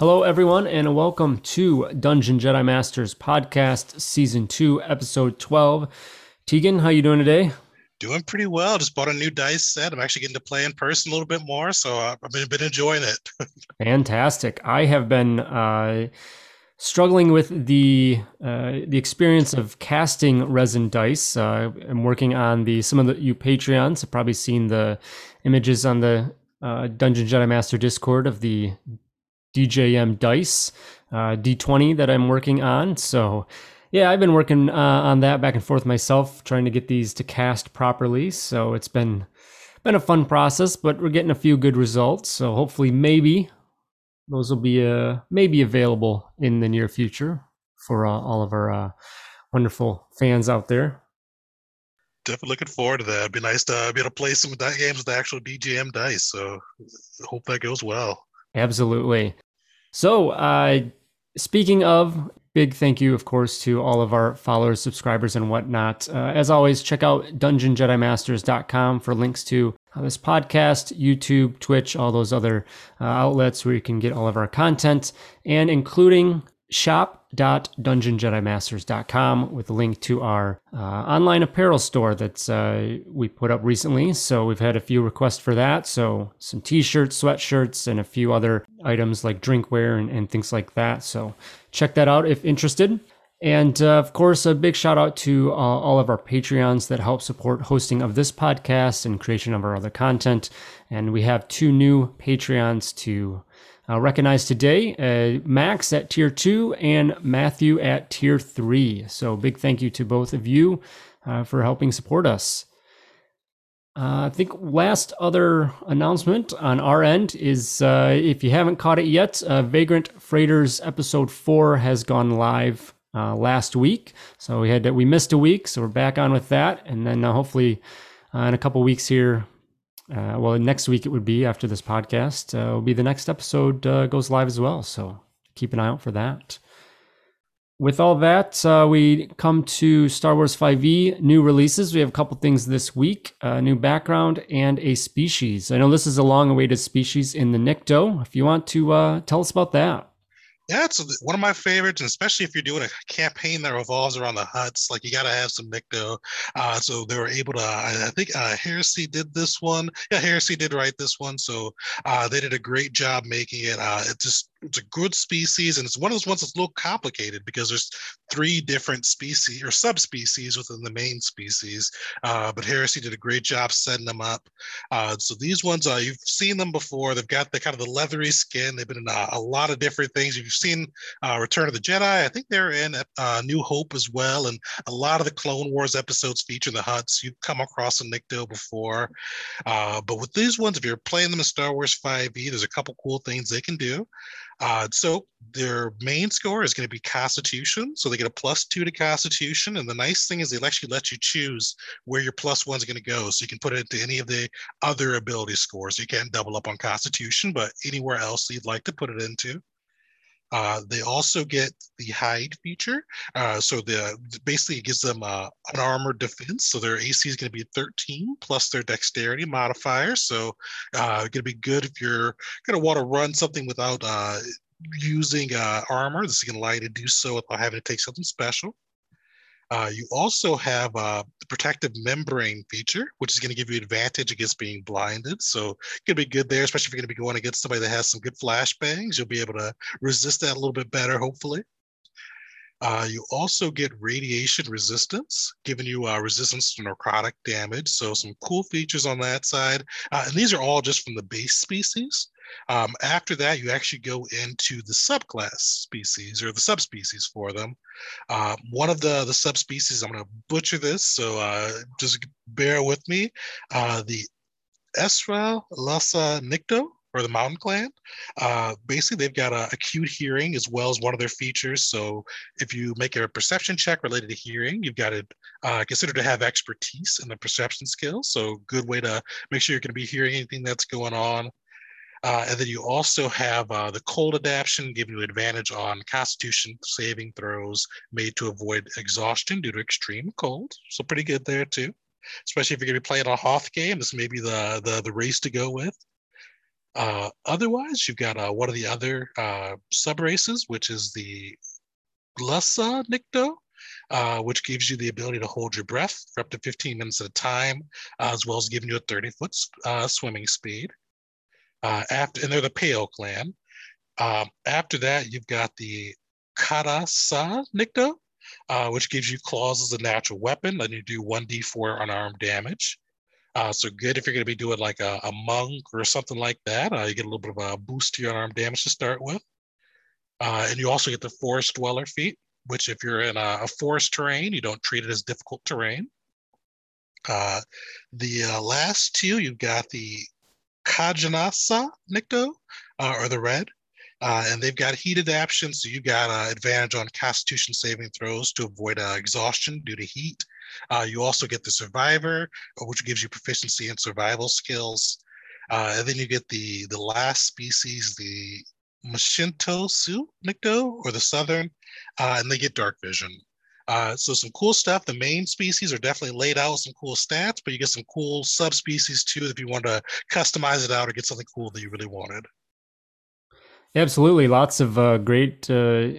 Hello, everyone, and welcome to Dungeon Jedi Masters podcast, season two, episode twelve. Tegan, how you doing today? Doing pretty well. Just bought a new dice set. I'm actually getting to play in person a little bit more, so uh, I've been, been enjoying it. Fantastic. I have been uh, struggling with the uh, the experience of casting resin dice. Uh, I'm working on the some of the you Patreons have probably seen the images on the uh, Dungeon Jedi Master Discord of the DJM dice uh, D20 that I'm working on. So, yeah, I've been working uh, on that back and forth myself, trying to get these to cast properly. So it's been been a fun process, but we're getting a few good results. So hopefully, maybe those will be uh, maybe available in the near future for uh, all of our uh, wonderful fans out there. Definitely looking forward to that. It'd be nice to be able to play some games with the actual DJM dice. So hope that goes well. Absolutely. So, uh, speaking of, big thank you, of course, to all of our followers, subscribers, and whatnot. Uh, as always, check out dungeonjedimasters.com for links to uh, this podcast, YouTube, Twitch, all those other uh, outlets where you can get all of our content, and including shop.dungeonjedimasters.com with a link to our uh, online apparel store that's uh, we put up recently. So we've had a few requests for that. So some t-shirts, sweatshirts, and a few other items like drinkware and, and things like that. So check that out if interested. And uh, of course, a big shout out to uh, all of our Patreons that help support hosting of this podcast and creation of our other content. And we have two new Patreons to uh, recognized today uh, Max at tier two and Matthew at tier three. So, big thank you to both of you uh, for helping support us. Uh, I think last other announcement on our end is uh, if you haven't caught it yet, uh, Vagrant Freighters episode four has gone live last week. So we had to, we missed a week, so we're back on with that, and then hopefully in a couple weeks here uh, well, next week it would be after this podcast. Uh, will be the next episode uh, goes live as well. So keep an eye out for that. With all that, uh, we come to Star Wars 5e new releases. We have a couple things this week: a new background and a species. I know this is a long-awaited species in the Nikto. If you want to uh, tell us about that. Yeah, it's one of my favorites, especially if you're doing a campaign that revolves around the Hutts, like you got to have some Nikto. Uh, so they were able to, I, I think uh, Heresy did this one. Yeah, Heresy did write this one. So uh, they did a great job making it. Uh, it just it's a good species, and it's one of those ones that's a little complicated because there's three different species or subspecies within the main species. Uh, but Heresy did a great job setting them up. Uh, so these ones, uh, you've seen them before. They've got the kind of the leathery skin. They've been in a, a lot of different things. You've seen uh, Return of the Jedi. I think they're in uh, New Hope as well, and a lot of the Clone Wars episodes feature the Hutts You've come across a Nikto before, uh, but with these ones, if you're playing them in Star Wars 5e, there's a couple cool things they can do. Uh, so their main score is going to be Constitution. So they get a plus two to Constitution. And the nice thing is they'll actually let you choose where your plus one's going to go. So you can put it into any of the other ability scores. You can't double up on Constitution, but anywhere else you'd like to put it into. Uh, they also get the hide feature. Uh, so the basically it gives them uh, an armored defense. So their AC is going to be 13 plus their dexterity modifier. So uh, going to be good if you're going to want to run something without uh, using uh, armor. This is going to allow you to do so without having to take something special. Uh, you also have uh, the protective membrane feature, which is going to give you advantage against being blinded. So going to be good there, especially if you're going to be going against somebody that has some good flashbangs. You'll be able to resist that a little bit better, hopefully. Uh, you also get radiation resistance, giving you uh, resistance to necrotic damage. So some cool features on that side. Uh, and these are all just from the base species. Um, after that, you actually go into the subclass species or the subspecies for them. Uh, one of the, the subspecies, I'm going to butcher this, so uh, just bear with me. Uh, the Esral'sa Nikto, or the Mountain Clan. Uh, basically, they've got a acute hearing as well as one of their features. So if you make a perception check related to hearing, you've got to uh, consider to have expertise in the perception skills. So good way to make sure you're going to be hearing anything that's going on. Uh, and then you also have uh, the cold adaptation giving you advantage on constitution saving throws made to avoid exhaustion due to extreme cold. So pretty good there too. Especially if you're going to be playing a Hoth game, this may be the, the, the race to go with. Uh, otherwise, you've got uh, one of the other uh, sub races, which is the Lhasa Nikto, uh, which gives you the ability to hold your breath for up to 15 minutes at a time, uh, as well as giving you a 30 foot uh, swimming speed. Uh, after and they're the Pale clan. Um, after that, you've got the Karasa Nikto, uh, which gives you claws as a natural weapon, and you do 1d4 unarmed damage. Uh, so good if you're going to be doing like a, a monk or something like that. Uh, you get a little bit of a boost to your unarmed damage to start with. Uh, and you also get the forest dweller feat, which if you're in a, a forest terrain, you don't treat it as difficult terrain. Uh, the uh, last two, you've got the Kajain'sa Nikto, uh, or the red. Uh, and they've got heat adaptation, so you've got uh, advantage on Constitution saving throws to avoid uh, exhaustion due to heat. Uh, you also get the Survivor, uh, which gives you proficiency in survival skills. Uh, and then you get the the last species, the M'shento'su Nikto, or the Southern, and they get Dark Vision. Uh, so some cool stuff. The main species are definitely laid out with some cool stats, but you get some cool subspecies too if you want to customize it out or get something cool that you really wanted. Absolutely, lots of uh, great, uh,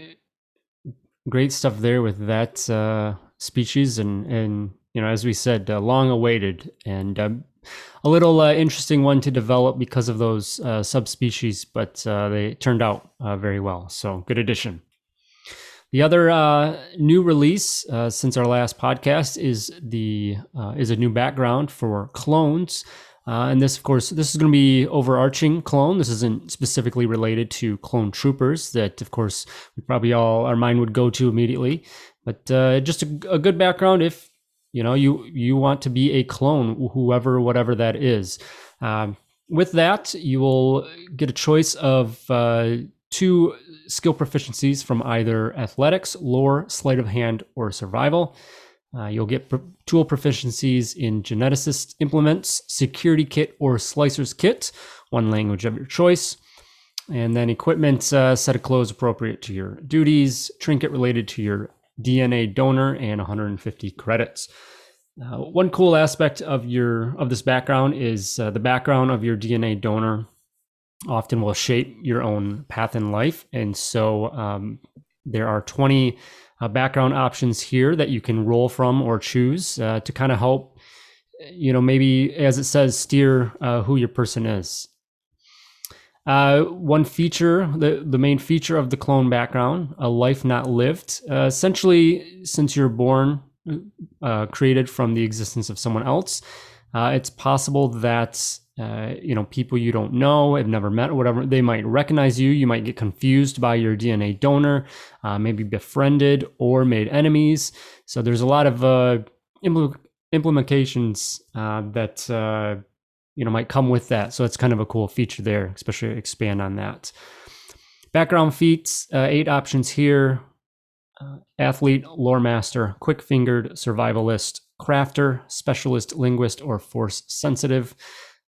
great stuff there with that uh, species, and and you know, as we said, uh, long awaited and um, a little uh, interesting one to develop because of those subspecies, but they turned out very well. So good addition. The other uh, new release uh, since our last podcast is the uh, is a new background for clones, uh, and this, of course, this is going to be overarching clone. This isn't specifically related to clone troopers that, of course, we probably all our mind would go to immediately, but uh, just a, a, good background if you know you you want to be a clone, whoever whatever that is. Um, with that, you will get a choice of uh, two skill proficiencies from either athletics, lore, sleight of hand, or survival. Uh, you'll get tool proficiencies in geneticist implements, security kit, or slicer's kit, one language of your choice. And then equipment, uh, set of clothes appropriate to your duties, trinket related to your DNA donor, and 150 credits. Uh, one cool aspect of your of this background is uh, the background of your DNA donor often will shape your own path in life. And so um, there are 20 uh, background options here that you can roll from or choose uh, to kind of help, you know, maybe as it says, steer uh, who your person is. Uh, one feature, the, the main feature of the clone background, a life not lived. Uh, essentially, since you're born, uh, created from the existence of someone else, it's possible that uh, you know, people you don't know, have never met, or whatever, they might recognize you. You might get confused by your DNA donor, uh, maybe befriended or made enemies. So there's a lot of uh, impl- implementations uh, that uh, you know might come with that. So it's kind of a cool feature there, especially expand on that. Background feats, eight options here. athlete, lore master, quick fingered, survivalist, crafter, specialist, linguist, or force sensitive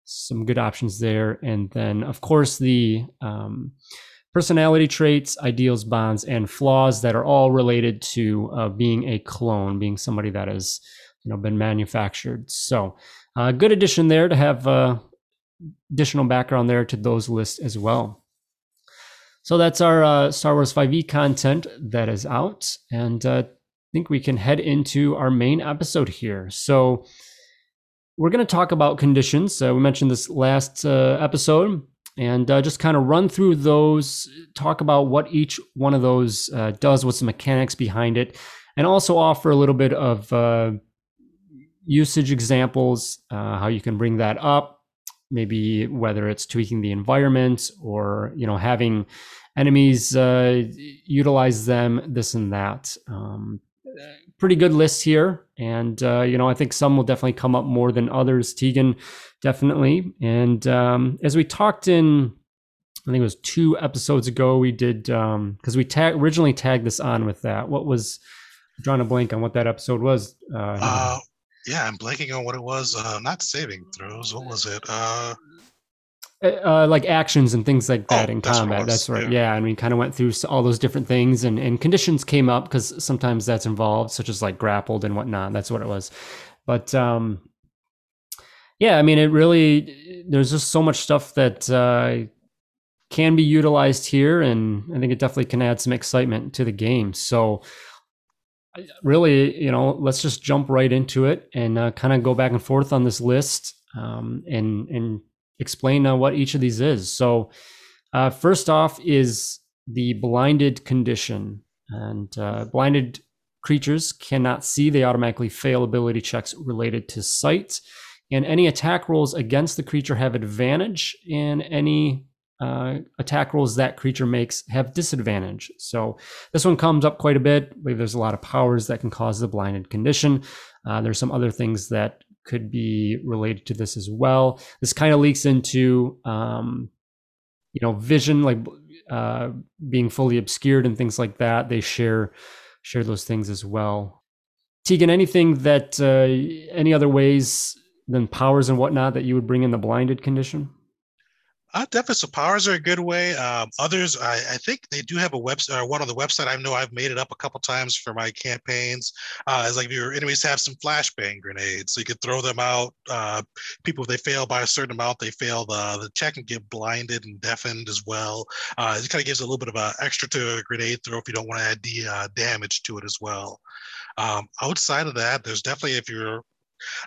some good options there. And then, of course, the um, personality traits, ideals, bonds, and flaws that are all related to uh, being a clone, being somebody that has you know been manufactured. So, uh, good addition there to have uh, additional background there to those lists as well. So that's our uh, Star Wars 5e content that is out, and uh, think we can head into our main episode here. So we're going to talk about conditions. Uh, we mentioned this last uh, episode and uh, just kind of run through those, talk about what each one of those uh, does, what's the mechanics behind it, and also offer a little bit of uh, usage examples, uh, how you can bring that up, maybe whether it's tweaking the environment or you know having enemies utilize them, this and that. Um, pretty good list here, and uh, you know I think some will definitely come up more than others. Tegan, definitely, and um, as we talked in. I think it was two episodes ago. We did because um, we tag originally tagged this on with that. What was I'm drawing a blank on what that episode was? Uh, uh, yeah, I'm blanking on what it was. Uh, not saving throws. What was it? Uh, uh, like actions and things like that oh, in combat. That's right. Yeah. yeah, and we kind of went through all those different things, and, and conditions came up because sometimes that's involved, such as like grappled and whatnot. That's what it was. But um, yeah, I mean, it really there's just so much stuff that uh, can be utilized here, and I think it definitely can add some excitement to the game. So really, you know, let's just jump right into it and uh, kind of go back and forth on this list um, and and explain uh, what each of these is. So, uh, first off is the blinded condition, and uh, blinded creatures cannot see. They automatically fail ability checks related to sight, and any attack rolls against the creature have advantage, and any uh, attack rolls that creature makes have disadvantage. So this one comes up quite a bit. I believe there's a lot of powers that can cause the blinded condition. Uh, there's some other things that could be related to this as well. This kind of leaks into, um, you know, vision, like uh, being fully obscured and things like that. They share share those things as well. Tegan, anything that uh, any other ways than powers and whatnot that you would bring in the blinded condition? Uh, powers are a good way. Um, others, I, I, think they do have a website, or one on the website. I know I've made it up a couple times for my campaigns. Uh, as like if your enemies have some flashbang grenades, so you could throw them out. Uh, people, if they fail by a certain amount, they fail the the check and get blinded and deafened as well. Uh, it kind of gives a little bit of a extra to a grenade throw if you don't want to add the uh, damage to it as well. Um, outside of that, there's definitely if you're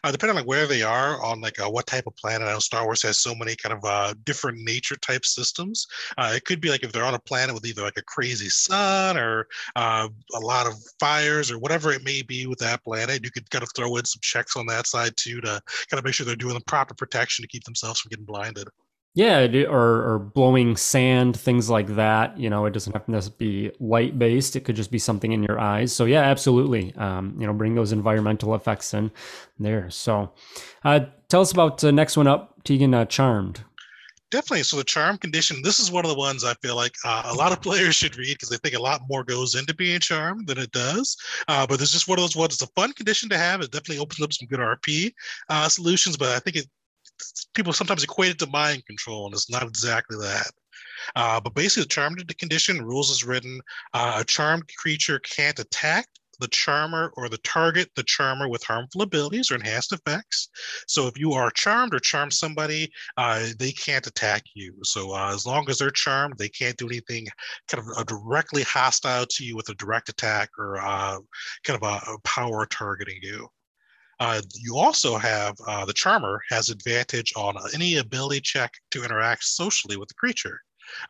uh, depending on where they are on like uh, what type of planet. I know Star Wars has so many kind of uh, different nature type systems. Uh, it could be like if they're on a planet with either like a crazy sun or uh, a lot of fires or whatever it may be with that planet. You could kind of throw in some checks on that side too to kind of make sure they're doing the proper protection to keep themselves from getting blinded. Yeah, or, or blowing sand, things like that. You know, it doesn't have to be light based. It could just be something in your eyes. So yeah, absolutely. Um, you know, bring those environmental effects in there. So, uh, tell us about the next one up, Tegan. Uh, Charmed. Definitely. So the charm condition. This is one of the ones I feel like uh, a lot of players should read because they think a lot more goes into being charmed than it does. Uh, but it's just one of those ones. It's a fun condition to have. It definitely opens up some good RP uh, solutions. But I think it people sometimes equate it to mind control, and it's not exactly that. Uh, but basically, the charmed condition rules is written: uh, a charmed creature can't attack the charmer or the target the charmer with harmful abilities or enhanced effects. So if you are charmed or charm somebody, uh, they can't attack you. So uh, as long as they're charmed, they can't do anything kind of uh, directly hostile to you with a direct attack or uh, kind of a, a power targeting you. Uh, you also have uh, the charmer has advantage on any ability check to interact socially with the creature.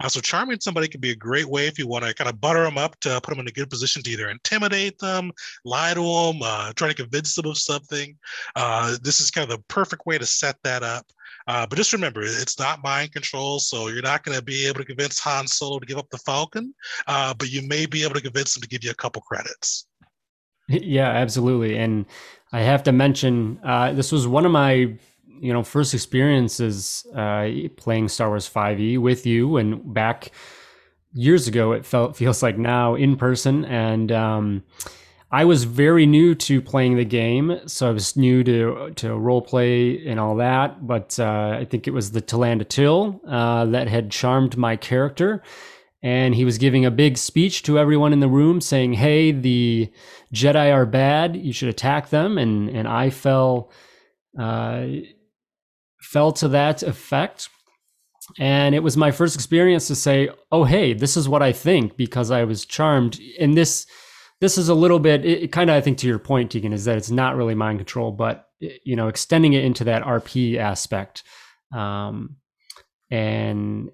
Uh, so charming somebody can be a great way if you want to kind of butter them up to put them in a good position to either intimidate them, lie to them, uh, try to convince them of something. Uh, this is kind of the perfect way to set that up. Uh, but just remember, it's not mind control, so you're not going to be able to convince Han Solo to give up the Falcon, uh, but you may be able to convince him to give you a couple credits. Yeah, absolutely. And I have to mention uh, this was one of my you know first experiences uh, playing Star Wars 5e with you, and back years ago. It felt feels like now in person, and um, I was very new to playing the game, so I was new to to role play and all that. But uh, I think it was the Ta'landa Til uh, that had charmed my character and he was giving a big speech to everyone in the room saying, "Hey, the Jedi are bad. You should attack them." And and I fell uh, fell to that effect. And it was my first experience to say, "Oh, hey, this is what I think," because I was charmed. And this this is a little bit, it, it kind of I think to your point, Tegan, is that it's not really mind control, but you know, extending it into that RP aspect. Um, and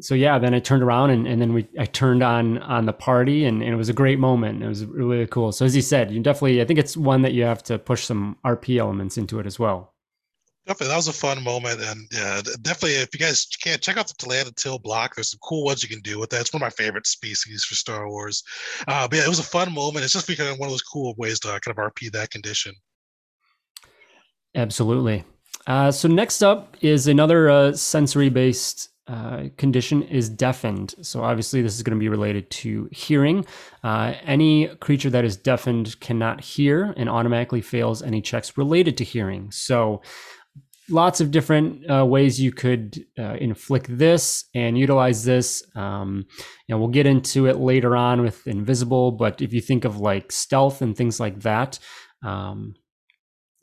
so yeah, then I turned around and, and then we I turned on on the party and, and it was a great moment. It was really cool. So as you said, you definitely I think it's one that you have to push some RP elements into it as well. Definitely, that was a fun moment, and yeah, definitely. If you guys can't check out the Ta'landa Til block, there's some cool ones you can do with that. It's one of my favorite species for Star Wars. Uh, but yeah, it was a fun moment. It's just because one of those cool ways to kind of RP that condition. Absolutely. Uh, so next up is another uh, sensory-based uh, condition is deafened. So obviously this is going to be related to hearing. Uh, any creature that is deafened cannot hear and automatically fails any checks related to hearing. So lots of different uh, ways you could uh, inflict this and utilize this. Um, you know, we'll get into it later on with invisible, but if you think of like stealth and things like that, um,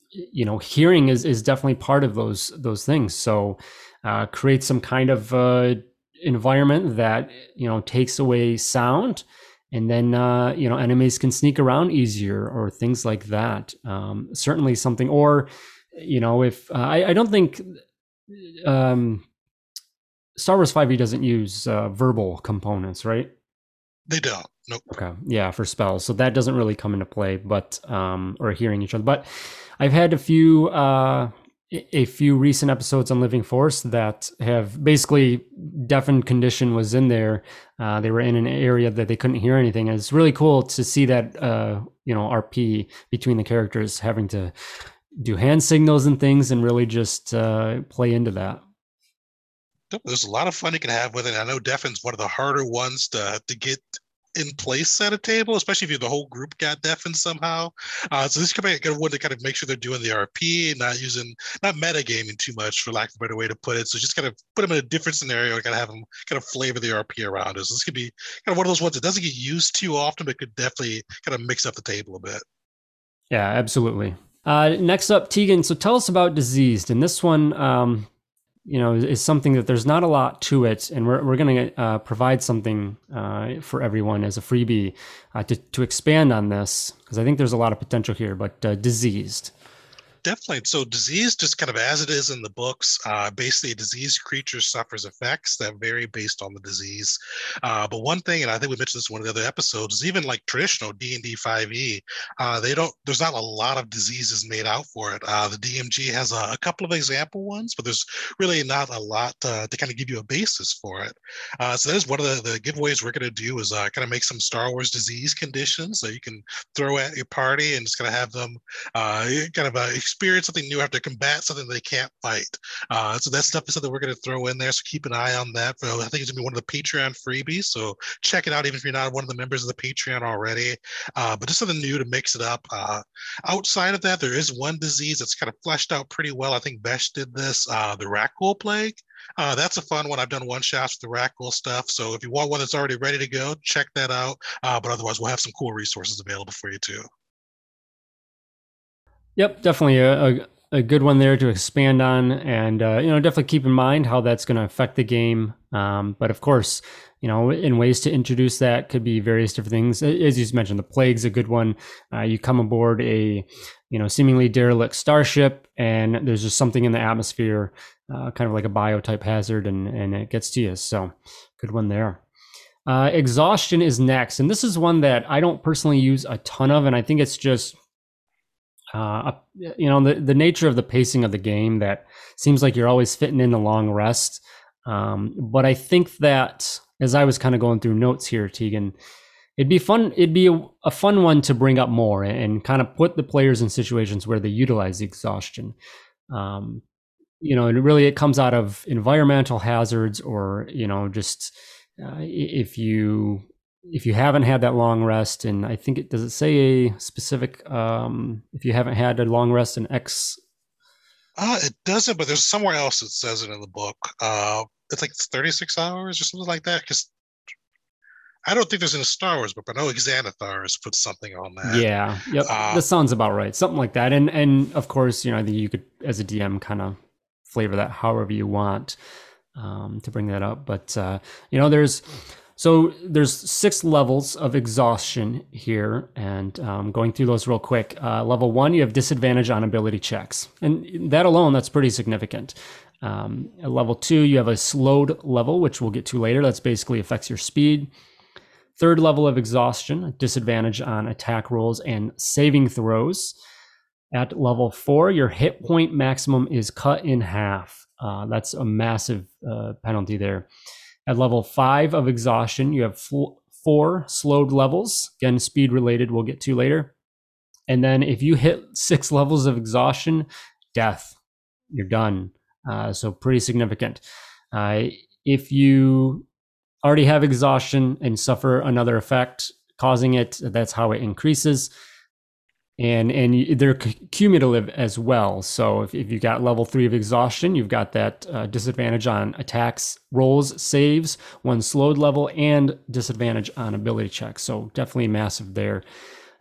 you know, hearing is is definitely part of those those things. So uh, create some kind of uh, environment that you know takes away sound and then uh, you know enemies can sneak around easier or things like that um, certainly something or you know, if uh, I, I don't think um, Star Wars 5e doesn't use uh, verbal components, right? They don't. Nope. Okay. Yeah, for spells. So that doesn't really come into play, but um, or hearing each other. But I've had a few uh, a few recent episodes on Living Force that have basically deafened condition was in there. Uh, they were in an area that they couldn't hear anything. And it's really cool to see that uh, you know RP between the characters having to do hand signals and things and really just uh, play into that. There's a lot of fun you can have with it. I know Deafen's one of the harder ones to to get in place at a table, especially if you, the whole group got deafened somehow. Uh, so this could be a good one to kind of make sure they're doing the RP not using not metagaming too much, for lack of a better way to put it. So just kind of put them in a different scenario and kind of have them kind of flavor the RP around it. So this could be kind of one of those ones that doesn't get used too often, but could definitely kind of mix up the table a bit. Yeah, absolutely. Uh, next up, Tegan. So tell us about diseased, and this one, um, you know, is something that there's not a lot to it, and we're we're going to uh, provide something uh, for everyone as a freebie uh, to to expand on this because I think there's a lot of potential here. But uh, diseased definitely. So disease, just kind of as it is in the books, uh, basically a diseased creature suffers effects that vary based on the disease. Uh, but one thing, and I think we mentioned this in one of the other episodes, is even like traditional D and D 5e, uh, they don't. There's not a lot of diseases made out for it. Uh, the DMG has a, a, couple of example ones, but there's really not a lot to kind of give you a basis for it. Uh, so that is one of the, the giveaways we're going to do is uh, kind of make some Star Wars disease conditions that you can throw at your party and just kind of have them kind of experience something new, have to combat something they can't fight. Uh, so that stuff is something we're going to throw in there. So keep an eye on that. I think it's going to be one of the Patreon freebies. So check it out, even if you're not one of the members of the Patreon already. Uh, but just something new to mix it up. Uh, outside of that, there is one disease that's kind of fleshed out pretty well. I think Besh did this, uh, the Rakghoul Plague. Uh, that's a fun one. I've done one shots with the Rakghoul stuff. So if you want one that's already ready to go, check that out. Uh, but otherwise, we'll have some cool resources available for you too. Yep, definitely a, a, a, good one there to expand on, and uh, you know, definitely keep in mind how that's going to affect the game. Um, but of course, you know, in ways to introduce that could be various different things. As you mentioned, the plague's a good one. Uh, you come aboard a, you know, seemingly derelict starship, and there's just something in the atmosphere, uh, kind of like a biotype hazard, and and it gets to you. So, good one there. Uh, exhaustion is next, and this is one that I don't personally use a ton of, and I think it's just uh, you know the, the nature of the pacing of the game that seems like you're always fitting in a long rest. Um, but i think that as i was kind of going through notes here tegan it'd be fun it'd be a, a fun one to bring up more and, and, kind of put the players in situations where they utilize the exhaustion. Um, you know and really it comes out of environmental hazards or you know just uh, if you if you haven't had that long rest, and I think it does it say a specific um, if you haven't had a long rest in X. Uh, it doesn't, but there's somewhere else that says it in the book. Uh, it's like 36 hours or something like that. Because I don't think there's in a Star Wars book, but I know Xanathar has put something on that. Yeah, yep, uh, that sounds about right. Something like that, and and of course, you know, I think you could, as a DM, kind of flavor that however you want um, to bring that up. But uh, you know, there's so there's six levels of exhaustion here, and um, going through those real quick. Uh, level one, you have disadvantage on ability checks, and that alone, that's pretty significant. Um, level two, you have a slowed level, which we'll get to later. That's basically affects your speed. Third level of exhaustion, disadvantage on attack rolls and saving throws. At level four, your hit point maximum is cut in half. Uh, that's a massive uh, penalty there. At level five of exhaustion, you have fl- four slowed levels. Again, speed related, we'll get to later. And then if you hit six levels of exhaustion, death, you're done. Uh, so pretty significant. Uh, if you already have exhaustion and suffer another effect causing it, that's how it increases. And and they're cumulative as well. So if, if you got level three of exhaustion, you've got that uh, disadvantage on attacks, rolls, saves, one slowed level, and disadvantage on ability checks. So definitely massive there.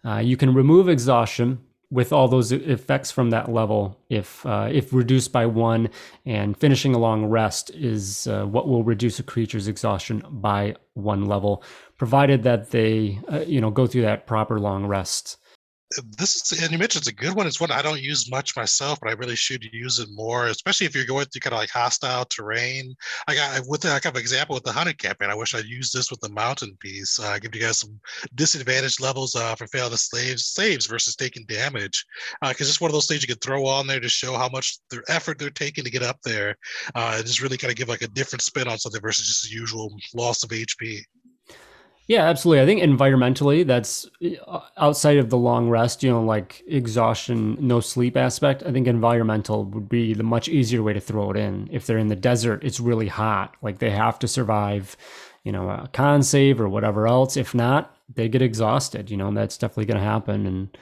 Uh, you can remove exhaustion with all those effects from that level if uh, if reduced by one and finishing a long rest is uh, what will reduce a creature's exhaustion by one level provided that they uh, you know go through that proper long rest this is and you mentioned it's a good one it's one i don't use much myself but i really should use it more especially if you're going through kind of like hostile terrain. I got with the, i got an example with the hunted campaign i wish i'd used this with the mountain piece uh, give you guys some disadvantage levels uh, for failing the slaves saves versus taking damage because uh, it's one of those things you can throw on there to show how much their effort they're taking to get up there uh, and just really kind of give like a different spin on something versus just the usual loss of hp yeah, absolutely. I think environmentally, that's uh, outside of the long rest, you know, like exhaustion, no sleep aspect. I think environmental would be the much easier way to throw it in. If they're in the desert, it's really hot. Like they have to survive, you know, a con save or whatever else. If not, they get exhausted, you know, and that's definitely going to happen. And,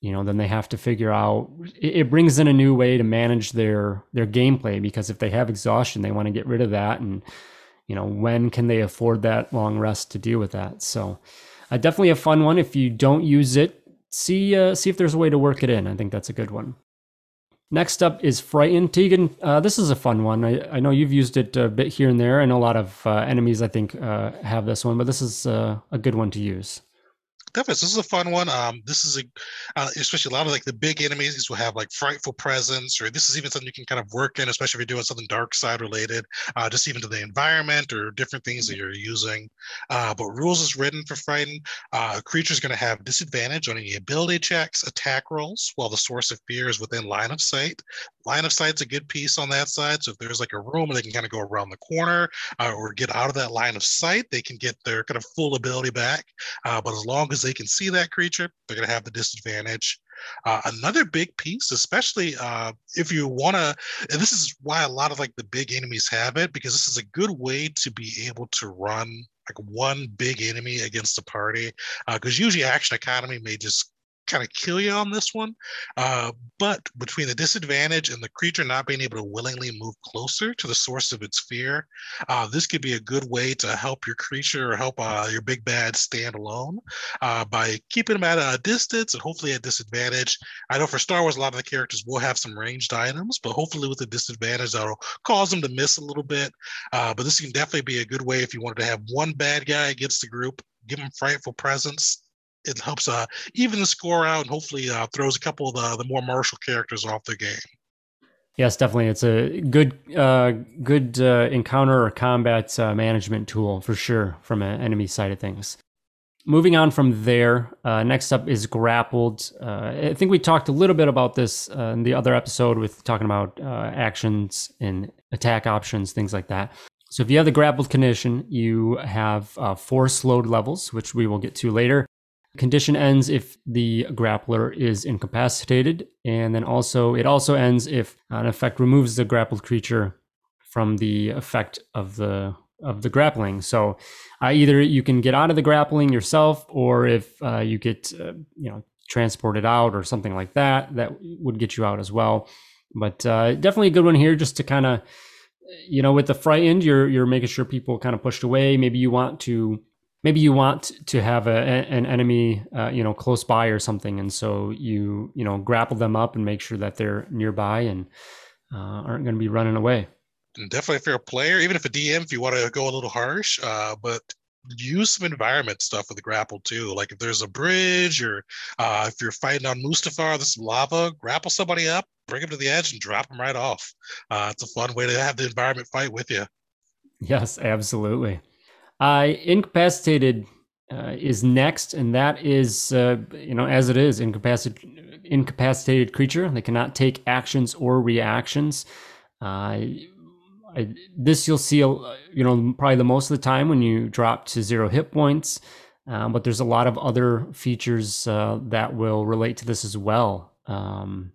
you know, then they have to figure out, it, brings in a new way to manage their, their gameplay because if they have exhaustion, they want to get rid of that. And, you know, when can they afford that long rest to deal with that? So, uh, definitely a fun one. If you don't use it, see uh, see if there's a way to work it in. I think that's a good one. Next up is Frightened. Tegan, uh, this is a fun one. I, I, know you've used it a bit here and there. and a lot of uh, enemies, I think, uh, have this one, but this is uh, a good one to use definitely. This is a fun one. Um, this is a, uh, especially a lot of like the big enemies will have like frightful presence, or this is even something you can kind of work in, especially if you're doing something dark side related, uh, just even to the environment or different things that you're using. Uh, but rules is written for frighten. Uh, creature's going to have disadvantage on any ability checks, attack rolls, while the source of fear is within line of sight. Line of sight's a good piece on that side. So if there's like a room, and they can kind of go around the corner uh, or get out of that line of sight. They can get their kind of full ability back. Uh, but as long as they can see that creature, they're going to have the disadvantage. Uh, another big piece, especially uh, if you want to, and this is why a lot of like the big enemies have it, because this is a good way to be able to run like one big enemy against a party. Because uh, usually action economy may just kind of kill you on this one. Uh, but between the disadvantage and the creature not being able to willingly move closer to the source of its fear, uh, this could be a good way to help your creature or help uh, your big bad stand alone uh, by keeping them at a distance and hopefully at disadvantage. I know for Star Wars, a lot of the characters will have some ranged items, but hopefully with a disadvantage that'll cause them to miss a little bit. Uh, but this can definitely be a good way if you wanted to have one bad guy against the group, give them frightful presence it helps uh, even the score out and hopefully uh, throws a couple of the, the more martial characters off the game. Yes, definitely. It's a good, uh, good uh, encounter or combat uh, management tool for sure from an enemy side of things. Moving on from there, uh, next up is grappled. Uh, I think we talked a little bit about this uh, in the other episode with talking about actions and attack options, things like that. So if you have the grappled condition, you have four slowed levels, which we will get to later. Condition ends if the grappler is incapacitated, and then also it also ends if an effect removes the grappled creature from the effect of the of the grappling. So uh, either you can get out of the grappling yourself, or if uh, you get uh, you know transported out or something like that, that would get you out as well. But uh, definitely a good one here, just to kind of you know with the frightened, you're you're making sure people kind of pushed away. Maybe you want to maybe you want to have a, an enemy uh, you know close by or something and so you you know grapple them up and make sure that they're nearby and uh, aren't going to be running away. Definitely if you're a player even if a dm if you want to go a little harsh uh, but use some environment stuff with the grapple too. Like if there's a bridge or uh, if you're fighting on mustafar there's some lava grapple somebody up bring them to the edge and drop them right off. Uh, it's a fun way to have the environment fight with you yes absolutely uh, incapacitated uh, is next, and that is, uh, you know, as it is, incapacitated, incapacitated creature. They cannot take actions or reactions. Uh, I, this you'll see, you know, probably the most of the time when you drop to zero hit points. Um, but there's a lot of other features uh, that will relate to this as well. Um,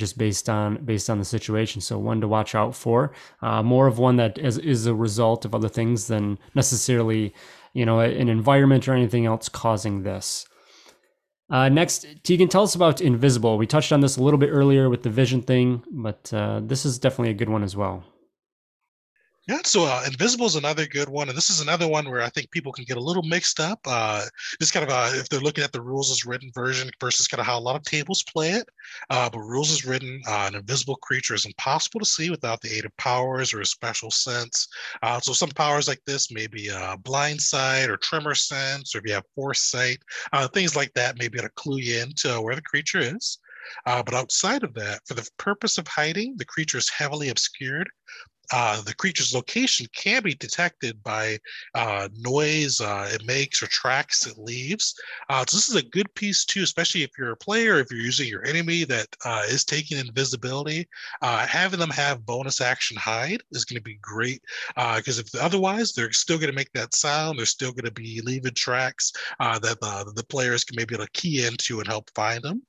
just based on based on the situation. So one to watch out for. Uh, more of one that is, is a result of other things than necessarily, you know, an environment or anything else causing this. Uh, next, Tegan, tell us about Invisible. We touched on this a little bit earlier with the vision thing, but uh, this is definitely a good one as well. Yeah, so uh, Invisible is another good one, and this is another one where I think people can get a little mixed up. Uh, just kind of uh, if they're looking at the rules as written version versus kind of how a lot of tables play it. Uh, but rules as written, uh, an invisible creature is impossible to see without the aid of powers or a special sense. Uh, so some powers like this, maybe a blind sight or tremor sense, or if you have foresight, uh, things like that, maybe to clue you into where the creature is. Uh, but outside of that, for the purpose of hiding, the creature is heavily obscured uh, the creature's location can be detected by uh, noise uh, it makes or tracks it leaves. Uh, so this is a good piece too, especially if you're a player, if you're using your enemy that uh, is taking invisibility. Having them have bonus action hide is going to be great because if otherwise they're still going to make that sound, they're still going to be leaving tracks that the, players can maybe to key into and help find them.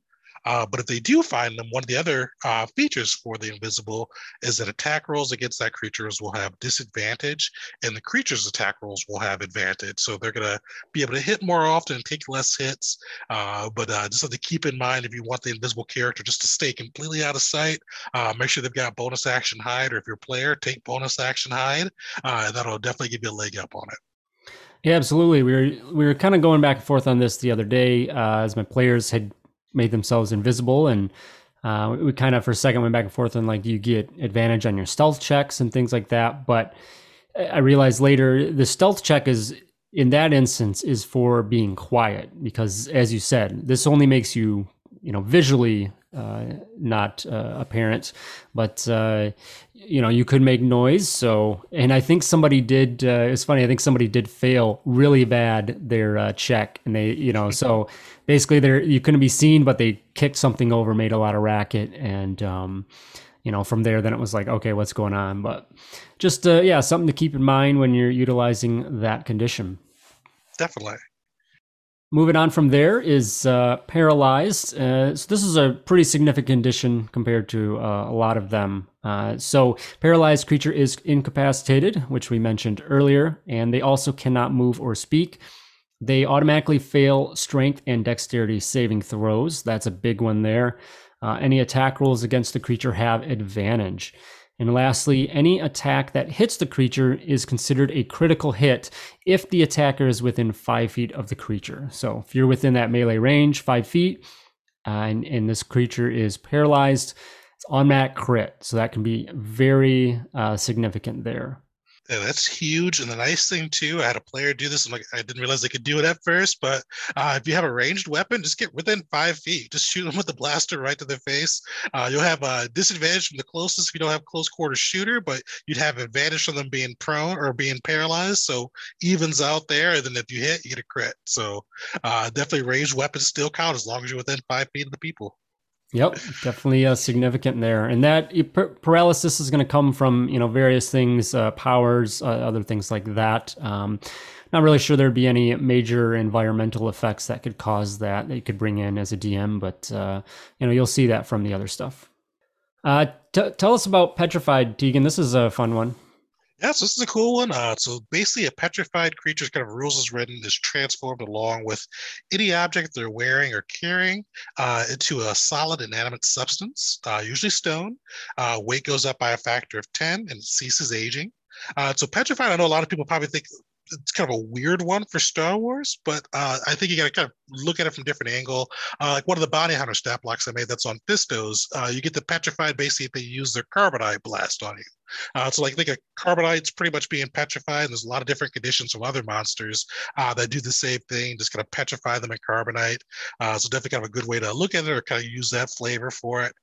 Uh, but if they do find them, one of the other uh, features for the invisible is that attack rolls against that creatures will have disadvantage, and the creature's attack rolls will have advantage. So they're going to be able to hit more often and take less hits. Uh, but uh, just have to keep in mind if you want the invisible character just to stay completely out of sight, uh, make sure they've got bonus action hide, or if you're a player, take bonus action hide. Uh, that'll definitely give you a leg up on it. Yeah, absolutely. We were we were kind of going back and forth on this the other day as my players had made themselves invisible. And uh, we kind of for a second went back and forth on like you get advantage on your stealth checks and things like that? But i realized later the stealth check is in that instance is for being quiet because as you said this only makes you you know visually not uh, apparent but uh, you know you could make noise. So and i think somebody did uh, it's funny i think somebody did fail really bad their uh, check. And they you know so basically they're you couldn't be seen but they kicked something over made a lot of racket. And um, you know from there then it was like okay what's going on? But just uh, yeah something to keep in mind when you're utilizing that condition. Definitely Moving on from there is uh, paralyzed. Uh, so this is a pretty significant condition compared to uh, a lot of them. Uh, so paralyzed creature is incapacitated, which we mentioned earlier, and they also cannot move or speak. They automatically fail strength and dexterity saving throws. That's a big one there. Uh, any attack rolls against the creature have advantage. And lastly, any attack that hits the creature is considered a critical hit if the attacker is within five feet of the creature. So if you're within that melee range, five feet, uh, and, and, this creature is paralyzed, it's automatic crit. So that can be very uh, significant there. Yeah, that's huge. And the nice thing too, I had a player do this. and like, I didn't realize they could do it at first, but uh, if you have a ranged weapon, just get within five feet. Just shoot them with the blaster right to their face. Uh, you'll have a disadvantage from the closest if you don't have close quarter shooter, but you'd have advantage from them being prone or being paralyzed. So evens out there. And then if you hit, you get a crit. So uh, definitely ranged weapons still count as long as you're within five feet of the people. Yep, definitely uh, significant there, and that paralysis is going to come from you know various things, uh, powers, uh, other things like that. Um, not really sure there'd be any major environmental effects that could cause that that you could bring in as a DM, but uh, you know you'll see that from the other stuff. Uh, t- tell us about petrified, Tegan. This is a fun one. Yeah, so this is a cool one. Uh, so basically, a petrified creature's kind of rules is written is transformed along with any object they're wearing or carrying uh, into a solid inanimate substance, uh, usually stone. Uh, weight goes up by a factor of 10 and it ceases aging. Uh, so petrified, I know a lot of people probably think it's kind of a weird one for Star Wars, but uh, I think you got to kind of look at it from a different angle. Uh, like one of the bounty hunter stat blocks I made that's on Fistos, uh, you get the petrified basically if they use their carbonite blast on you. Uh, so like think a carbonite's pretty much being petrified. And there's a lot of different conditions from other monsters uh, that do the same thing, just kind of petrify them in carbonite. Uh, so definitely kind of a good way to look at it or kind of use that flavor for it.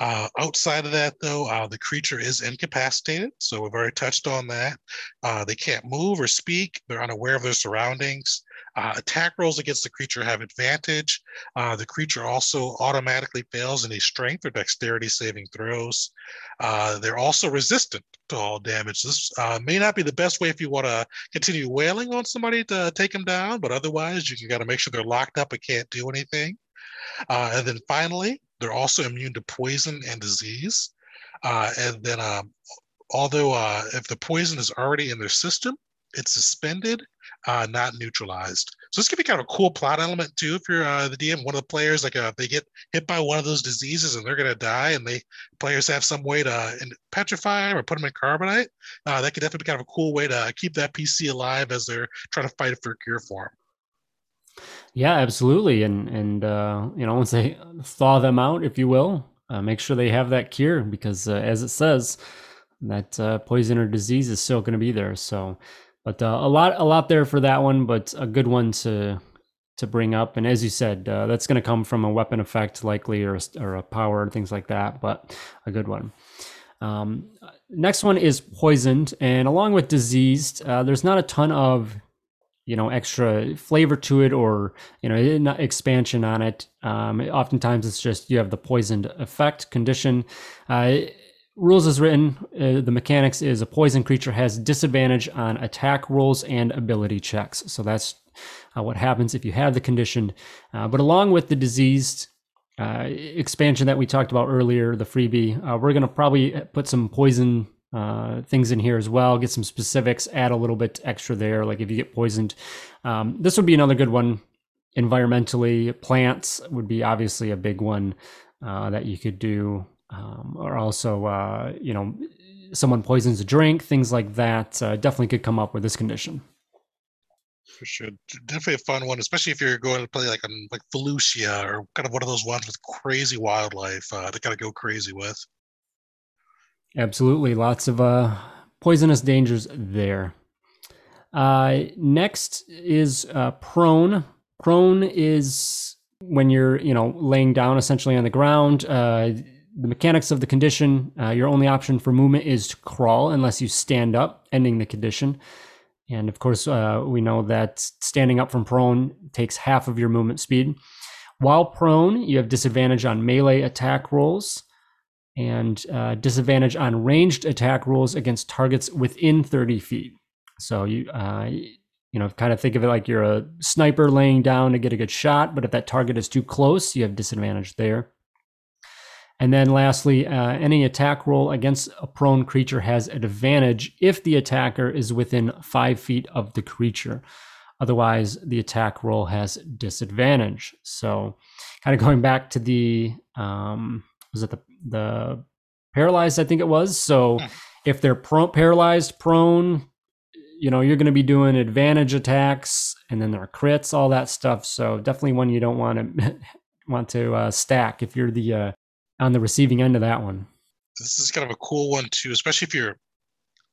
Uh, outside of that, though, uh, the creature is incapacitated. So we've already touched on that. Uh, they can't move or speak. They're unaware of their surroundings. Uh, attack rolls against the creature have advantage. Uh, the creature also automatically fails any strength or dexterity saving throws. Uh, they're also resistant to all damage. This uh, may not be the best way if you want to continue wailing on somebody to take them down, but otherwise you got to make sure they're locked up and can't do anything. Uh, and then finally, they're also immune to poison and disease. Uh, and then, um, although if the poison is already in their system, it's suspended, uh, not neutralized. So this could be kind of a cool plot element too. If you're uh, the DM, one of the players, like uh, they get hit by one of those diseases and they're going to die, and they players have some way to petrify them or put them in carbonite, uh, that could definitely be kind of a cool way to keep that PC alive as they're trying to fight for a cure for them. Yeah, absolutely, and and uh, you know once they thaw them out, if you will, uh, make sure they have that cure because as it says, that poison or disease is still going to be there. So but uh, a lot, a lot there for that one, but a good one to to bring up. And as you said, uh, that's going to come from a weapon effect, likely, or or a power, things like that. But a good one. Um, next one is poisoned, and along with diseased, uh, there's not a ton of you know extra flavor to it or you know expansion on it. Um, oftentimes, it's just you have the poisoned effect condition. Uh, rules as written, uh, the mechanics is a poison creature has disadvantage on attack rolls and ability checks. So that's uh, what happens if you have the condition. Uh, but along with the diseased uh, expansion that we talked about earlier, the freebie, uh, we're going to probably put some poison uh, things in here as well, get some specifics, add a little bit extra there. Like if you get poisoned, um, this would be another good one. Environmentally, plants would be obviously a big one that you could do um, or also uh, you know someone poisons a drink, things like that. Uh, definitely could come up with this condition. For sure, definitely a fun one, especially if you're going to play like on like Felucia or kind of one of those ones with crazy wildlife uh, to kind of go crazy with. Absolutely, lots of uh, poisonous dangers there. Uh, next is uh, prone. Prone is when you're you know laying down essentially on the ground. Uh, the mechanics of the condition, uh, your only option for movement is to crawl unless you stand up, ending the condition. And of course, uh, we know that standing up from prone takes half of your movement speed. While prone, you have disadvantage on melee attack rolls and uh, disadvantage on ranged attack rolls against targets within 30 feet. So you, uh, you know, kind of think of it like you're a sniper laying down to get a good shot, but if that target is too close, you have disadvantage there. And then lastly, uh, any attack roll against a prone creature has an advantage if the attacker is within five feet of the creature. Otherwise, the attack roll has disadvantage. So, kind of going back to the um, was it the the paralyzed? I think it was. So, hmm. if they're prone, paralyzed, prone, you know, you're going to be doing advantage attacks, and then there are crits, all that stuff. So, definitely one you don't want to want to uh, stack if you're the uh, on the receiving end of that one. This is kind of a cool one too, especially if you're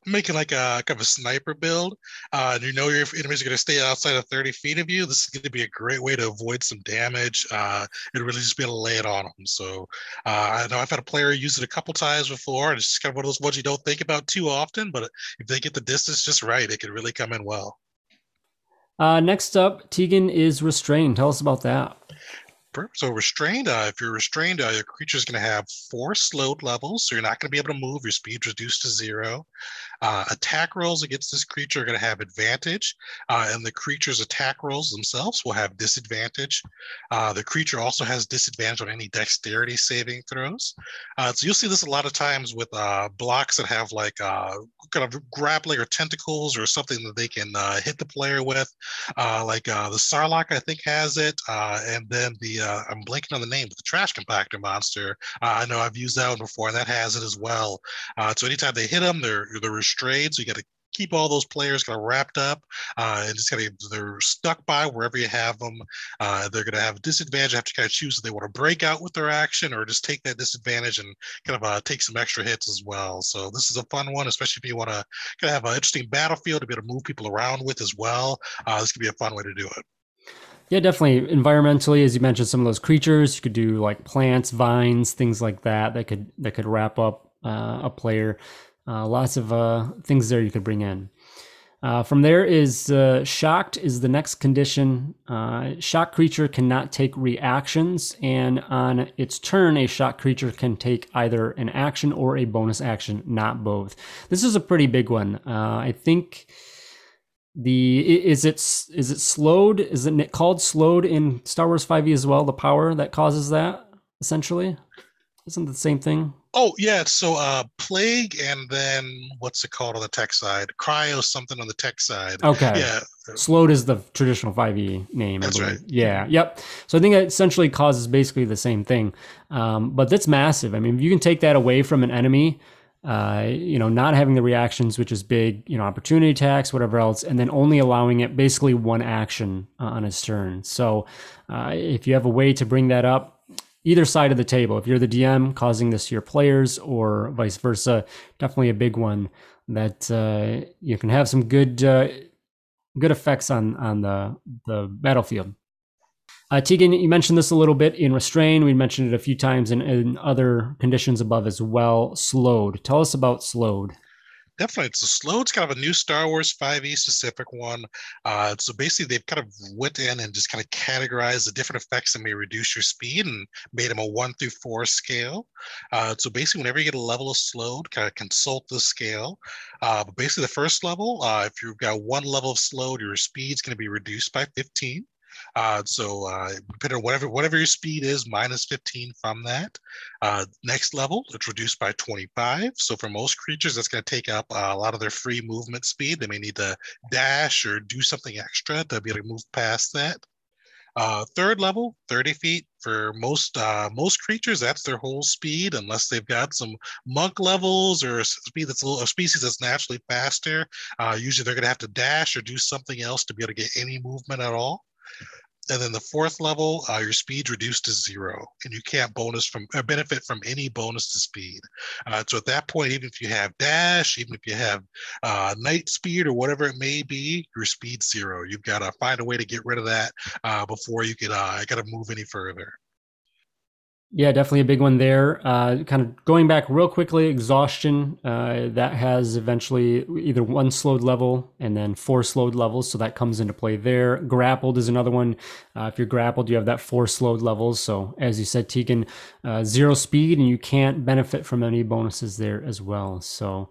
making like a kind of a sniper build, uh, and you know your enemies are going to stay outside of 30 feet of you. This is going to be a great way to avoid some damage uh, and really just be able to lay it on them. So uh, I know I've had a player use it a couple times before, and it's just kind of one of those ones you don't think about too often. But if they get the distance just right, it can really come in well. Uh, next up, Tegan is restrained. Tell us about that. So restrained, uh, if you're restrained, uh, your creature is going to have four slowed levels, so you're not going to be able to move. Your speed reduced to zero. Uh, attack rolls against this creature are going to have advantage, uh, and the creature's attack rolls themselves will have disadvantage. Uh, the creature also has disadvantage on any dexterity saving throws. Uh, so you'll see this a lot of times with blocks that have like kind of grappling or tentacles or something that they can hit the player with. like the Sarlacc, I think, has it, and then the uh, I'm blanking on the name, but the trash compactor monster. Uh, I know I've used that one before, and that has it as well. Uh, so anytime they hit them, they're they're restrained. So you got to keep all those players kind of wrapped up uh, and just kind of they're stuck by wherever you have them. Uh, they're going to have a disadvantage. Have to kind of choose if they want to break out with their action or just take that disadvantage and kind of uh, take some extra hits as well. So this is a fun one, especially if you want to kind of have an interesting battlefield to be able to move people around with as well. Uh, this could be a fun way to do it. Yeah, definitely. Environmentally, as you mentioned, some of those creatures you could do like plants, vines, things like that that could that could wrap up uh, a player. Uh, lots of uh, things there you could bring in. Uh, from there is uh, shocked is the next condition. Uh, shocked creature cannot take reactions, and on its turn, a shock creature can take either an action or a bonus action, not both. This is a pretty big one. I think the is it is it slowed? Is it called slowed in Star Wars 5e as well? The power that causes that essentially isn't the same thing. Oh yeah, so uh, plague and then what's it called on the tech side? Cryo something on the tech side. Okay. Yeah. Slowed is the traditional 5e name. That's right. Yeah. Yep. So I think it essentially causes basically the same thing, um, but that's massive. I mean, if you can take that away from an enemy, uh, you know, not having the reactions, which is big, you know, opportunity attacks, whatever else, and then only allowing it basically one action uh, on its turn. So uh, if you have a way to bring that up, either side of the table. If you're the DM causing this to your players or vice versa, definitely a big one that uh, you can have some good uh, good effects on on the the battlefield. Uh, Tegan, you mentioned this a little bit in restrain. We mentioned it a few times in, in other conditions above as well. Slowed. Tell us about slowed definitely it's a it's kind of a new star wars 5e specific one uh, so basically they've kind of went in and just kind of categorized the different effects that may reduce your speed and made them a one through four scale uh, so basically whenever you get a level of slowed kind of consult the scale uh, but basically the first level uh, if you've got one level of slowed your speed's going to be reduced by 15 uh, so uh, on whatever whatever your speed is, minus 15 from that. Uh, next level, it's reduced by 25. So for most creatures, that's going to take up a lot of their free movement speed. They may need to dash or do something extra to be able to move past that. Uh, third level, 30 feet for most uh, most creatures. That's their whole speed, unless they've got some monk levels or a speed that's a, little, a species that's naturally faster. Uh, usually, they're going to have to dash or do something else to be able to get any movement at all. And then the fourth level, uh, your speed's reduced to zero, and you can't bonus from or benefit from any bonus to speed. Uh, so at that point, even if you have dash, even if you have uh, knight speed or whatever it may be, your speed's zero. You've got to find a way to get rid of that uh, before you can I got to move any further. Yeah, definitely a big one there. Uh, kind of going back real quickly, exhaustion uh, that has eventually either one slowed level and then four slowed levels, so that comes into play there. Grappled is another one. Uh, if you're grappled, you have that four slowed levels. So as you said, Tegan, uh, zero speed, and you can't benefit from any bonuses there as well. So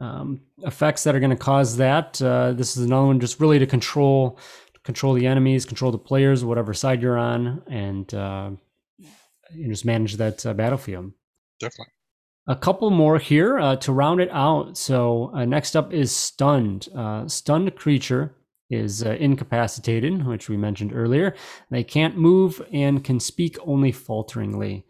um, effects that are going to cause that. Uh, this is another one just really to control control the enemies, control the players, whatever side you're on, and you just manage that uh, battlefield. Definitely. A couple more here uh, to round it out. So uh, next up is stunned. Uh, stunned creature is uh, incapacitated, which we mentioned earlier. They can't move and can speak only falteringly.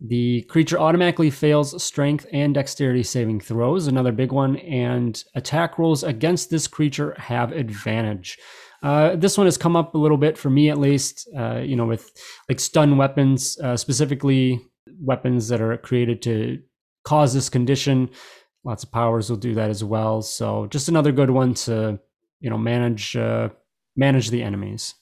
The creature automatically fails strength and dexterity saving throws, another big one, and attack rolls against this creature have advantage. Uh, this one has come up a little bit for me, at least. Uh, you know, with like stun weapons, uh, specifically weapons that are created to cause this condition. Lots of powers will do that as well. So just another good one to you know manage uh, manage the enemies.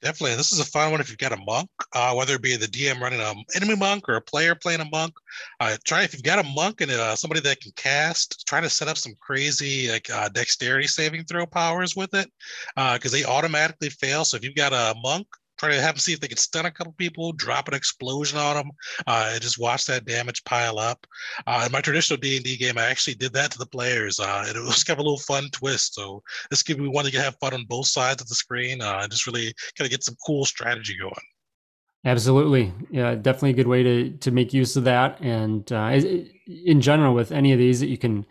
Definitely. This is a fun one if you've got a monk, uh, whether it be the DM running an enemy monk or a player playing a monk. Uh, try if you've got a monk and uh, somebody that can cast, try to set up some crazy like uh, dexterity saving throw powers with it because uh, they automatically fail. So if you've got a monk try to have them see if they can stun a couple people, drop an explosion on them, uh, and just watch that damage pile up. Uh, in my traditional D and D game, I actually did that to the players, uh, and it was kind of a little fun twist. So this gives me one to have fun on both sides of the screen, uh, and just really kind of get some cool strategy going. Absolutely, yeah, definitely a good way to to make use of that, and uh, in general with any of these that you can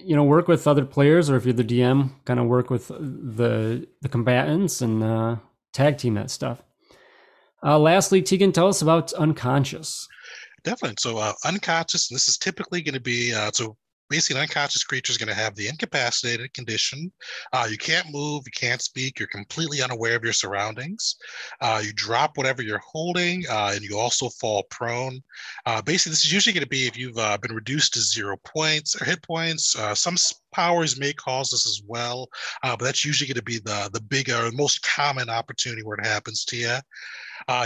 you know work with other players or if you're the dm kind of work with the the combatants and uh, tag team that stuff. Uh, lastly, Tegan, tell us about unconscious. Definitely. So, uh, unconscious, this is typically going to be uh, so basically an unconscious creature is going to have the incapacitated condition. Uh, you can't move, you can't speak, you're completely unaware of your surroundings. Uh, you drop whatever you're holding, uh, and you also fall prone. Uh, basically, this is usually going to be if you've uh, been reduced to zero points or hit points. Uh, some powers may cause this as well, but that's usually going to be the the bigger, most common opportunity where it happens to you.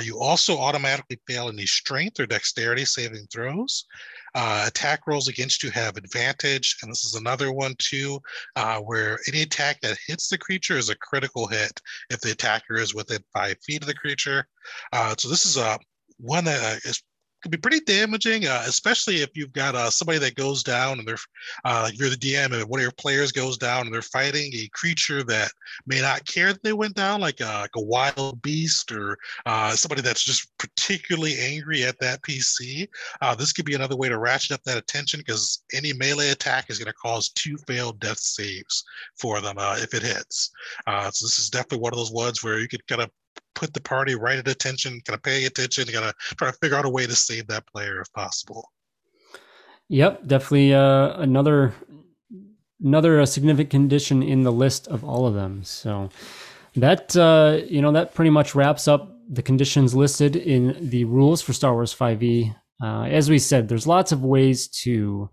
you also automatically fail any strength or dexterity saving throws. Uh, attack rolls against you have advantage, and this is another one too, uh, where any attack that hits the creature is a critical hit if the attacker is within five feet of the creature. Uh, so this is a one that uh, is can be pretty damaging, uh, especially if you've got uh, somebody that goes down and they're uh, you're the DM and one of your players goes down and they're fighting a creature that may not care that they went down, like a, uh, like a wild beast or uh, somebody that's just particularly angry at that PC. Uh, this could be another way to ratchet up that attention because any melee attack is going to cause two failed death saves for them if it hits. so this is definitely one of those ones where you could kind of put the party right at attention, of pay attention, got to try to figure out a way to save that player if possible. Yep, definitely uh, another another uh, significant condition in the list of all of them. So that uh, you know that pretty much wraps up the conditions listed in the rules for Star Wars 5e. Uh, as we said, there's lots of ways to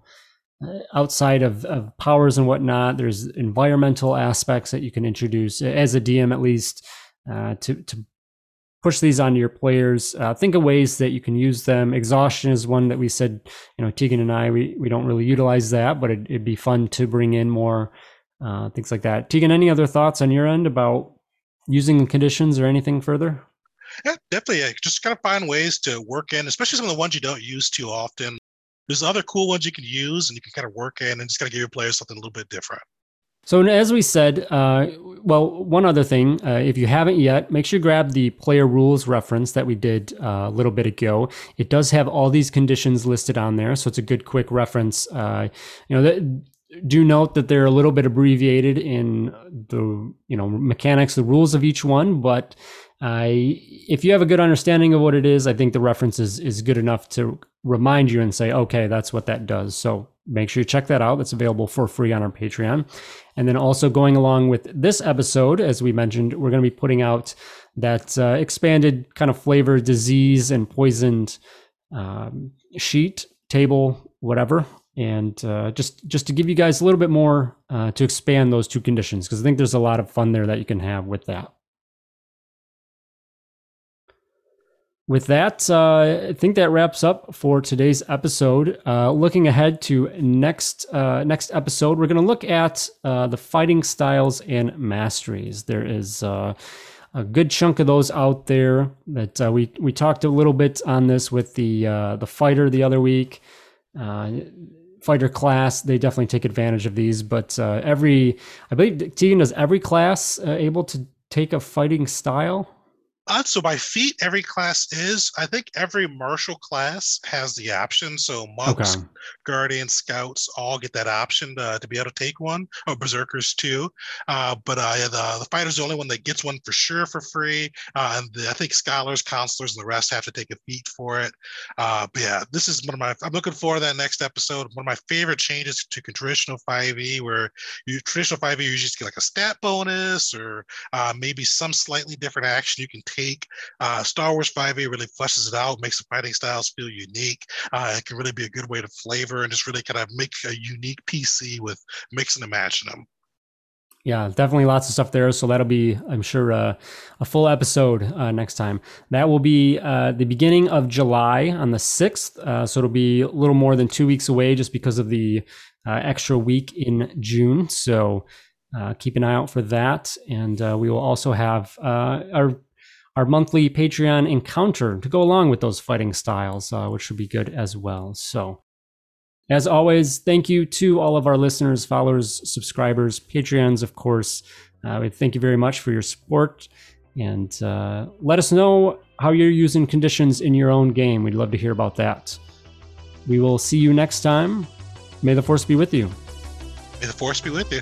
uh, outside of, of powers and whatnot. There's environmental aspects that you can introduce as a DM, at least. Uh, to to push these onto your players. Uh, think of ways that you can use them. Exhaustion is one that we said, you know, Tegan and I, we, we don't really utilize that, but it, would be fun to bring in more uh, things like that. Tegan, any other thoughts on your end about using conditions or anything further? Yeah, definitely. Yeah. Just kind of find ways to work in, especially some of the ones you don't use too often. There's other cool ones you can use and you can kind of work in and just kind of give your players something a little bit different. So as we said, uh, well, one other thing, uh, if you haven't yet, make sure you grab the player rules reference that we did uh, a little bit ago. It does have all these conditions listed on there, so it's a good quick reference. Uh, you know, that, do note that they're a little bit abbreviated in the you know mechanics, the rules of each one, but if you have a good understanding of what it is, I think the reference is, is good enough to remind you and say, okay, that's what that does. So make sure you check that out. That's available for free on our Patreon. And then also going along with this episode, as we mentioned, we're going to be putting out that uh, expanded kind of flavor, disease, and poisoned um, sheet, table, whatever. And uh, just just to give you guys a little bit more uh, to expand those two conditions, because I think there's a lot of fun there that you can have with that. With that, uh, I think that wraps up for today's episode. Uh, looking ahead to next uh, next episode, we're going to look at uh, the fighting styles and masteries. There is uh, a good chunk of those out there that uh, we we talked a little bit on this with the the fighter the other week. fighter class, they definitely take advantage of these, but every I believe Tegan does every class able to take a fighting style. Uh, so by feat, every class is. I think every martial class has the option. So monks, okay. guardians, scouts all get that option to, to, be able to take one, or berserkers too. Uh, but uh, the, the fighter's the only one that gets one for sure for free. Uh, and the, I think scholars, counselors, and the rest have to take a feat for it. Uh, but yeah, this is one of my. I'm looking forward to that next episode. One of my favorite changes to traditional 5e, where you traditional 5e you just get like a stat bonus or uh, maybe some slightly different action you can take Uh, Star Wars 5e really fleshes it out, makes the fighting styles feel unique. Uh, it can really be a good way to flavor and just really kind of make a unique PC with mixing and matching them. Yeah, definitely lots of stuff there. So that'll be, I'm sure, uh, a full episode uh, next time. That will be uh, the beginning of July on the 6th. Uh, so it'll be a little more than two weeks away just because of the uh, extra week in June. So uh, keep an eye out for that. And we will also have our our monthly Patreon encounter to go along with those fighting styles, uh, which should be good as well. So, as always, thank you to all of our listeners, followers, subscribers, Patreons, of course. Uh, we thank you very much for your support. And uh, let us know how you're using conditions in your own game. We'd love to hear about that. We will see you next time. May the force be with you. May the force be with you.